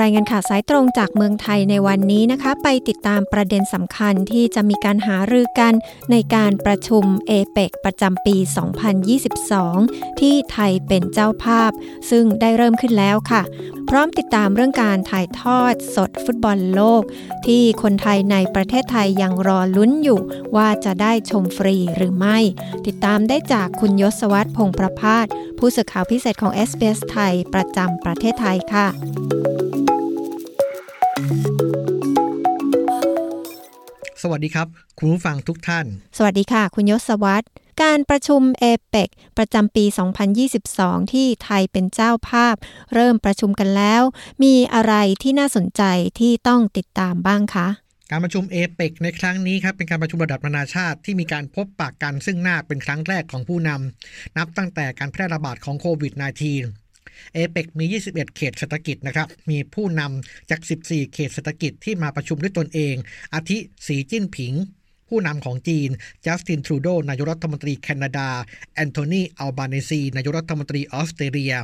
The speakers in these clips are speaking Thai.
รายงานข่าวสายตรงจากเมืองไทยในวันนี้นะคะ ไปติดตามประเด็นสำคัญที่จะมีการหารือกันในการประชุมเอเปกประจำปี 2022 ที่ไทยเป็นเจ้าภาพ ซึ่งได้เริ่มขึ้นแล้วค่ะ พร้อมติดตามเรื่องการถ่ายทอดสดฟุตบอลโลก ที่คนไทยในประเทศไทยยังรอลุ้นอยู่ ว่าจะได้ชมฟรีหรือไม่ ติดตามได้จากคุณยศวัตรพงประพาสผู้สื่อข่าวพิเศษของ s อ s ไทยประจำประเทศไทยค่ะ สวัสดีครับ คุณผู้ฟังทุกท่าน สวัสดีค่ะ คุณยศวัตรการประชุมเอเปกประจำปี 2022 ที่ไทยเป็นเจ้าภาพ เริ่มประชุมกันแล้ว มีอะไรที่น่าสนใจที่ต้องติดตามบ้างคะการประชุมเอเปกในครั้งนี้ครับเป็นการประชุมระดับนานาชาติที่มีการพบปากกันซึ่งหน้าเป็นครั้งแรกของผู้นำนับตั้งแต่การแพร่ระบาดของโควิด -19 เอเปกมี 21 เขตเศรษฐกิจนะครับ มีผู้นำจาก 14 เขตเศรษฐกิจที่มาประชุมด้วยตนเอง อาทิสีจิ้นผิง ผู้นำของจีนจัสตินทรูโดนายกรัฐมนตรีแคนาดา แอนโทนีอัลบาเนซีนายกรัฐมนตรีออสเตรเลีย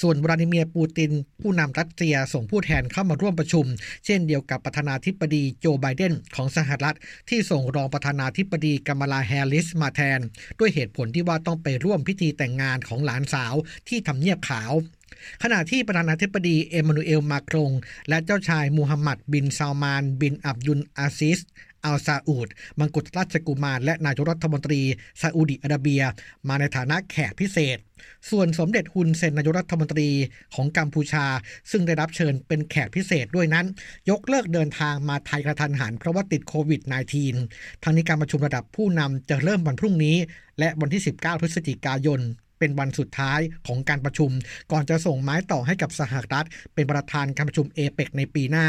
ส่วนวลาดิเมียร์ปูติน ผู้นำรัสเซียส่งผู้แทนเข้ามาร่วมประชุม เช่นเดียวกับประธานาธิบดีโจไบเดนของสหรัฐ ที่ส่งรองประธานาธิบดีกัมลาแฮร์ริสมาแทน ด้วยเหตุผลที่ว่าต้องไปร่วมพิธีแต่งงานของหลานสาวที่ทำเนียบขาวขณะที่ประธานาธิบดีเอมานูเอลมาครง และเจ้าชายมูฮัมหมัดบินซาลมาน บินอับยุนอาซิส อัลซาอูดมังกรราชกุมาร และนายกรัฐมนตรีซาอุดิอาระเบีย มาในฐานะแขกพิเศษ ส่วนสมเด็จฮุนเซนนายกรัฐมนตรีของกัมพูชา ซึ่งได้รับเชิญเป็นแขกพิเศษด้วยนั้น ยกเลิกเดินทางมาไทยกระทันหันเพราะว่าติดโควิด -19 ทั้งนี้การประชุมระดับผู้นำจะเริ่มวันพรุ่งนี้ และวันที่ 19 พฤศจิกายน เป็นวันสุดท้ายของการประชุม ก่อนจะส่งไม้ต่อให้กับสหรัฐ เป็นประธานการประชุมเอเปกในปีหน้า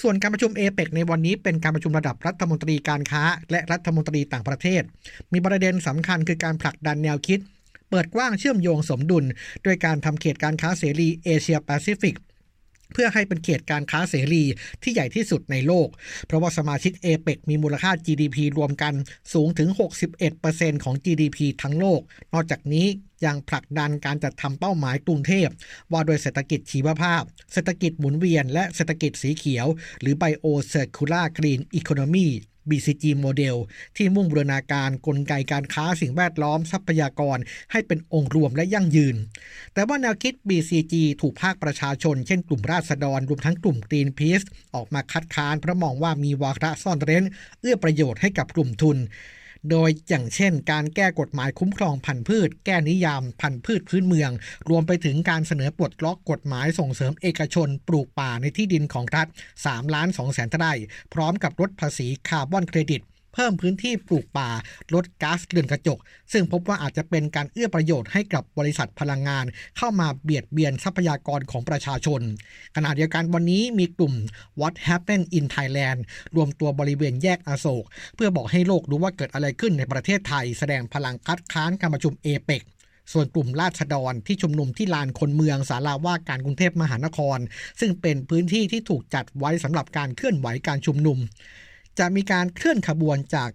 ส่วนการประชุมเอเปกในวันนี้เป็นการประชุมระดับรัฐมนตรีการค้า และรัฐมนตรีต่างประเทศ มีประเด็นสำคัญคือการผลักดันแนวคิดเปิดกว้างเชื่อมโยงสมดุลด้วยการทำเขตการค้าเสรีเอเชียแปซิฟิก เพื่อให้เป็นเขตการค้าเสรีที่ใหญ่ที่สุดในโลก เพราะว่าสมาชิกเอเปกมีมูลค่า GDP รวมกันสูงถึง 61%ของ GDP ทั้งโลก นอกจากนี้ยังผลักดันการจัดทำเป้าหมายกรุงเทพ ว่าโดยเศรษฐกิจชีวภาพ เศรษฐกิจหมุนเวียน และเศรษฐกิจสีเขียว หรือ Bio Circular Green Economy BCG โมเดลที่มุ่งบูรณาการกลไกการค้าสิ่งแวดล้อมทรัพยากรให้เป็นองค์รวมและยั่งยืน แต่ว่าแนวคิด BCG ถูกภาคประชาชน เช่นกลุ่มราษฎรรวมทั้งกลุ่มตีนเพลสออกมาคัดค้านเพราะมองว่ามีวาระซ่อนเร้น เอื้อประโยชน์ให้กับกลุ่มทุน โดยอย่างเช่น การแก้กฎหมายคุ้มครองพันธุ์พืช แก้นิยามพันธุ์พืชพื้นเมือง รวมไปถึงการเสนอปลดล็อกกฎหมายส่งเสริมเอกชน ปลูกป่าในที่ดินของรัฐ3ล้าน2แสนไร่พร้อมกับลดภาษีคาร์บอนเครดิต เพิ่มพื้นที่ปลูกป่า ลดก๊าซเรือนกระจก ซึ่งพบว่าอาจจะเป็นการเอื้อประโยชน์ให้กับบริษัทพลังงาน เข้ามาเบียดเบียนทรัพยากรของประชาชน ขณะเดียวกันวันนี้มีกลุ่ม What Happened in Thailand รวมตัวบริเวณแยกอโศก เพื่อบอกให้โลกรู้ว่าเกิดอะไรขึ้นในประเทศไทย แสดงพลังคัดค้านการประชุมเอเปกส่วนกลุ่มราษฎรที่ชุมนุมที่ลานคนเมืองสาราว่าการกรุงเทพมหานคร ซึ่งเป็นพื้นที่ที่ถูกจัดไว้สำหรับการเคลื่อนไหวการชุมนุม จะมีการเคลื่อนขบวนจาก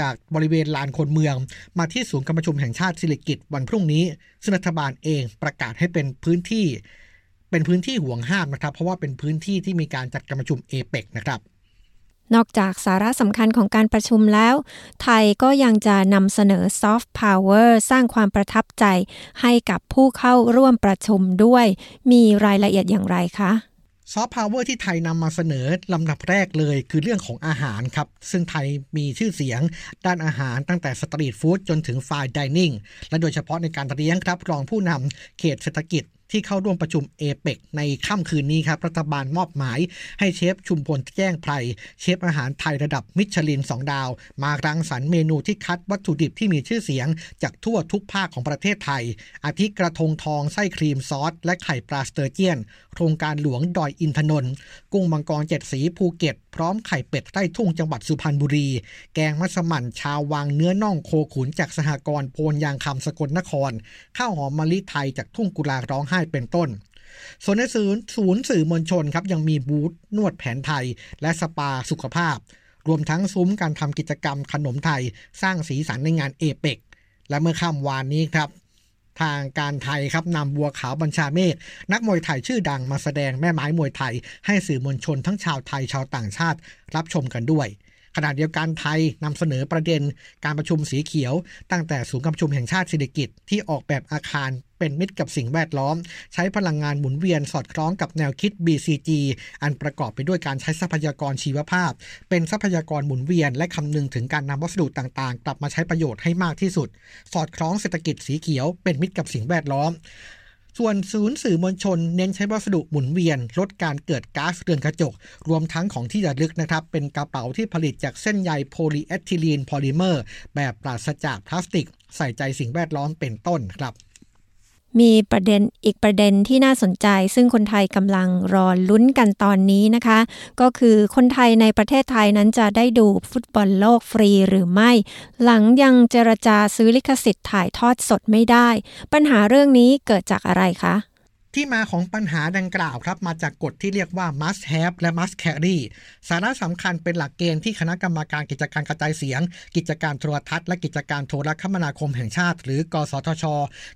จากบริเวณลานคนเมือง มาที่ศูนย์การประชุมแห่งชาติสิริกิติ์วันพรุ่งนี้ ซึ่งรัฐบาลเองประกาศให้เป็นพื้นที่ เป็นพื้นที่หวงห้ามนะครับ เพราะว่าเป็นพื้นที่ที่มีการจัดการประชุมเอเปกนะครับนอกจากสาระสำคัญของการประชุมแล้ว ไทยก็ยังจะนำเสนอซอฟต์พาวเวอร์สร้างความประทับใจให้กับผู้เข้าร่วมประชุมด้วย มีรายละเอียดอย่างไรคะ ซอฟต์พาวเวอร์ที่ไทยนำมาเสนอลำดับแรกเลยคือเรื่องของอาหารครับ ซึ่งไทยมีชื่อเสียง ด้านอาหารตั้งแต่ street food จนถึง fine dining และโดยเฉพาะในการเลี้ยงรับรองผู้นำเขตเศรษฐกิจ ที่เข้าร่วมประชุมเอเปกในค่ำคืนนี้ครับรัฐบาลมอบหมายให้เชฟชุมพลแจ้งไพรเชฟอาหารไทยระดับมิชลิน 2 ดาว มารังสรรค์เมนูที่คัดวัตถุดิบที่มีชื่อเสียง จากทั่วทุกภาคของประเทศไทย อาทิกระทงทองไส้ครีมซอส และไข่ปลาสเตอร์เจียน โครงการหลวงดอยอินทนนท์กุ้งมังกรเจ็ดสีภูเก็ต ร้อมไข่เป็ดใต้ทุ่งจังหวัดสุพรรณบุรี แกงมัสมั่นชาววังเนื้อน่องโคขุนจากสหกรณ์โพนยางคำสกลนคร ข้าวหอมมะลิไทยจากทุ่งกุลาร้องไห้เป็นต้นส่วนในศูนย์ศูนย์สื่อมวลชนครับยังมีบูธนวดแผนไทย และสปาสุขภาพ รวมทั้งซุ้มการทำกิจกรรมขนมไทย สร้างสีสันในงานเอเปกและเมื่อค่ำวานนี้ครับ ทางการไทยครับนำบัวขาวบัญชาเมฆนักมวยไทยชื่อดังมาแสดงแม่ไม้มวยไทย ให้สื่อมวลชนทั้งชาวไทยชาวต่างชาติ รับชมกันด้วย ขณะเดียวกันไทยนำเสนอประเด็นการประชุมสีเขียว ตั้งแต่ศูนย์การประชุมแห่งชาติเศรษฐกิจที่ออกแบบอาคารเป็นมิตรกับสิ่งแวดล้อม ใช้พลังงานหมุนเวียนสอดคล้องกับแนวคิด BCG อันประกอบไปด้วยการใช้ทรัพยากรชีวภาพ เป็นทรัพยากรหมุนเวียน และคำนึงถึงการนำวัสดุต่างๆ กลับมาใช้ประโยชน์ให้มากที่สุด สอดคล้องเศรษฐกิจสีเขียว เป็นมิตรกับสิ่งแวดล้อม ส่วนศูนย์สื่อมวลชนเน้นใช้วัสดุหมุนเวียน ลดการเกิดก๊าซเรือนกระจก รวมทั้งของที่ระลึกนะครับ เป็นกระเป๋าที่ผลิตจากเส้นใยโพลีเอทิลีนพอลิเมอร์ แบบปราศจากพลาสติก ใส่ใจสิ่งแวดล้อมเป็นต้นครับ มีประเด็นอีกประเด็นที่น่าสนใจ ซึ่งคนไทยกำลังรอลุ้นกันตอนนี้นะคะ ก็คือคนไทยในประเทศไทยนั้นจะได้ดูฟุตบอลโลกฟรีหรือไม่ หลังยังเจรจาซื้อลิขสิทธิ์ถ่ายทอดสดไม่ได้ ปัญหาเรื่องนี้เกิดจากอะไรคะ ที่มาของปัญหาดังกล่าวครับ มาจากกฎที่เรียกว่า must have และ must carry สาระสำคัญเป็นหลักเกณฑ์ที่คณะกรรมการกิจการกระจายเสียง กิจการโทรทัศน์และกิจการโทรคมนาคมแห่งชาติ หรือกสทช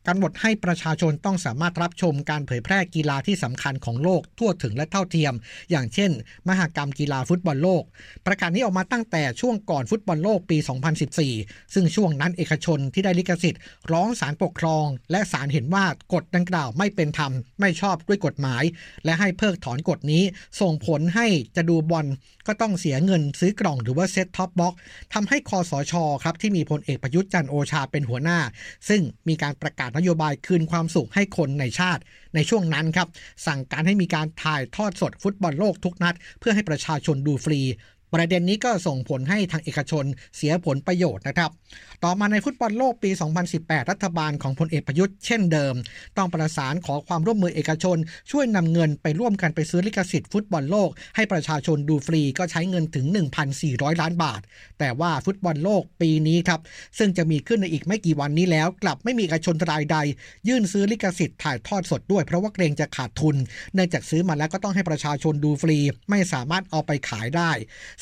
กำหนดให้ประชาชนต้องสามารถรับชมการเผยแพร่กีฬาที่สำคัญของโลกทั่วถึงและเท่าเทียม อย่างเช่น มหกรรมกีฬาฟุตบอลโลก ประกาศนี้ออกมาตั้งแต่ช่วงก่อนฟุตบอลโลกปี 2014 ซึ่งช่วงนั้นเอกชนที่ได้ลิขสิทธิ์ ร้องศาลปกครอง และศาลเห็นว่ากฎดังกล่าวไม่เป็นธรรมไม่ชอบด้วยกฎหมาย และให้เพิกถอนกฎนี้ ส่งผลให้จะดูบอลก็ต้องเสียเงินซื้อกล่องหรือว่า set top box ทำให้คสช.ครับที่มีพลเอกประยุทธ์จันทร์โอชาเป็นหัวหน้า ซึ่งมีการประกาศนโยบายคืนความสุขให้คนในชาติ ในช่วงนั้นครับสั่งการให้มีการถ่ายทอดสดฟุตบอลโลกทุกนัด เพื่อให้ประชาชนดูฟรี ประเด็นนี้ก็ส่งผลให้ทางเอกชนเสียผลประโยชน์นะครับ ต่อมาในฟุตบอลโลกปี 2018 รัฐบาลของพลเอกประยุทธ์เช่นเดิม ต้องประสานขอความร่วมมือเอกชน ช่วยนำเงินไปร่วมกันไปซื้อลิขสิทธิ์ฟุตบอลโลก ให้ประชาชนดูฟรีก็ใช้เงินถึง 1,400 ล้านบาท แต่ว่าฟุตบอลโลกปีนี้ครับ ซึ่งจะมีขึ้นในอีกไม่กี่วันนี้แล้ว กลับไม่มีเอกชนรายใด ยื่นซื้อลิขสิทธิ์ถ่ายทอดสดด้วยเพราะว่าเกรงจะขาดทุน เนื่องจากซื้อมาแล้วก็ต้องให้ประชาชนดูฟรี ไม่สามารถเอาไปขายได้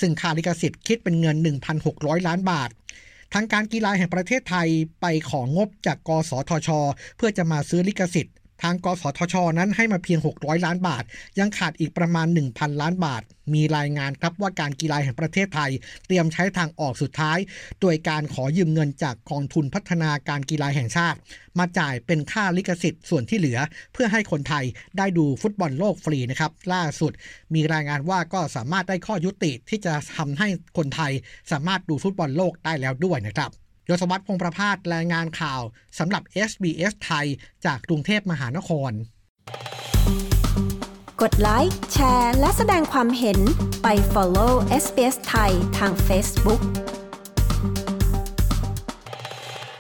ซึ่งค่าลิขสิทธิ์คิดเป็นเงิน 1,600 ล้านบาททางการกีฬาแห่งประเทศไทยไปของงบจากกสทช เพื่อจะมาซื้อลิขสิทธิ์ ทางกสทช นั้นให้มาเพียง 600 ล้านบาท ยังขาดอีกประมาณ 1,000 ล้านบาท มีรายงานครับว่าการกีฬาแห่งประเทศไทย เตรียมใช้ทางออกสุดท้าย โดยการขอยืมเงินจากกองทุนพัฒนาการกีฬาแห่งชาติ มาจ่ายเป็นค่าลิขสิทธิ์ส่วนที่เหลือ เพื่อให้คนไทยได้ดูฟุตบอลโลกฟรีนะครับล่าสุด มีรายงานว่าก็สามารถได้ข้อยุติที่จะทำให้คนไทย สามารถดูฟุตบอลโลกได้แล้วด้วยนะครับ ยศวัตรพงประพาสรายงานข่าวสำหรับ SBS ไทย จากกรุงเทพมหานคร กดไลค์แชร์ และแสดงความเห็นไป follow SBS ไทยทาง Facebook